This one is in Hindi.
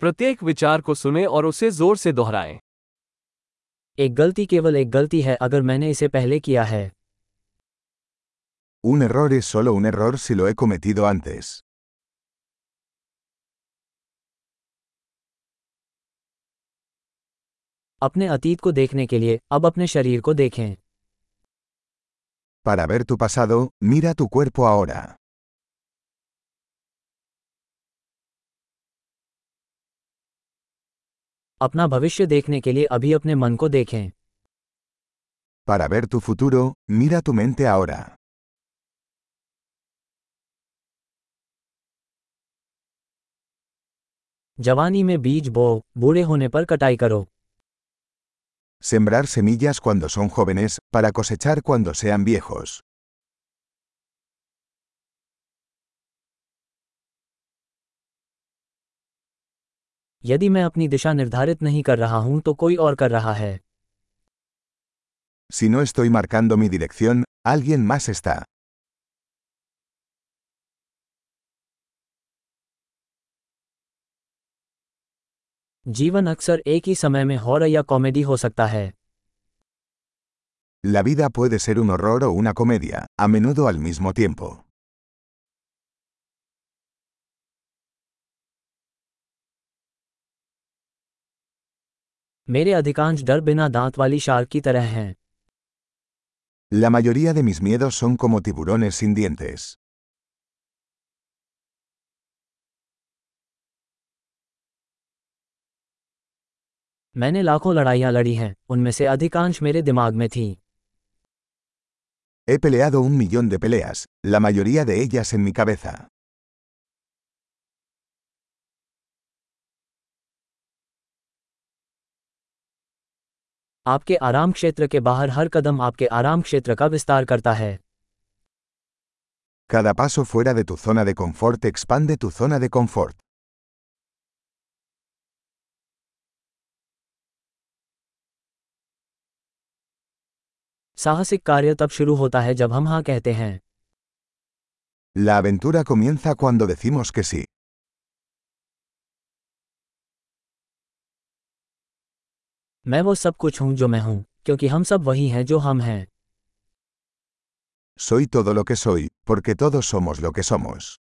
प्रत्येक विचार को सुने और उसे ज़ोर से दोहराएँ एक गलती केवल एक गलती है अगर मैंने इसे पहले किया है Un error es solo un error si lo he cometido antes. अपने अतीत को देखने के लिए अब अपने शरीर को देखें Para ver tu pasado, mira tu cuerpo ahora. अपना भविष्य देखने के लिए अभी अपने मन को देखें Para ver tu futuro, mira tu mente ahora. जवानी में बीज बो बूढ़े होने पर कटाई करो Sembrar semillas cuando son jóvenes, para cosechar cuando sean viejos. यदि मैं अपनी दिशा निर्धारित नहीं कर रहा हूं तो कोई और कर रहा है Si no estoy marcando mi dirección, alguien más está. जीवन अक्सर एक ही समय में हॉरर या कॉमेडी हो सकता है La vida puede ser un horror o una comedia, a menudo al mismo tiempo. मेरे अधिकांश डर बिना दांत वाली शार्क की तरह हैं La mayoría de mis miedos son como tiburones sin dientes. मैंने लाखों लड़ाइयाँ लड़ी हैं उनमें से अधिकांश मेरे दिमाग में थीं He peleado un millón de peleas, la mayoría de ellas en mi cabeza. आपके आराम क्षेत्र के बाहर हर कदम आपके आराम क्षेत्र का विस्तार करता है Cada paso fuera de tu zona de confort expande tu zona de confort. साहसिक कार्य तब शुरू होता है जब हम हाँ कहते हैं La aventura comienza cuando decimos que sí. मैं वो सब कुछ हूँ जो मैं हूँ क्योंकि हम सब वही हैं जो हम हैं Soy todo lo que soy, porque todos somos lo que somos.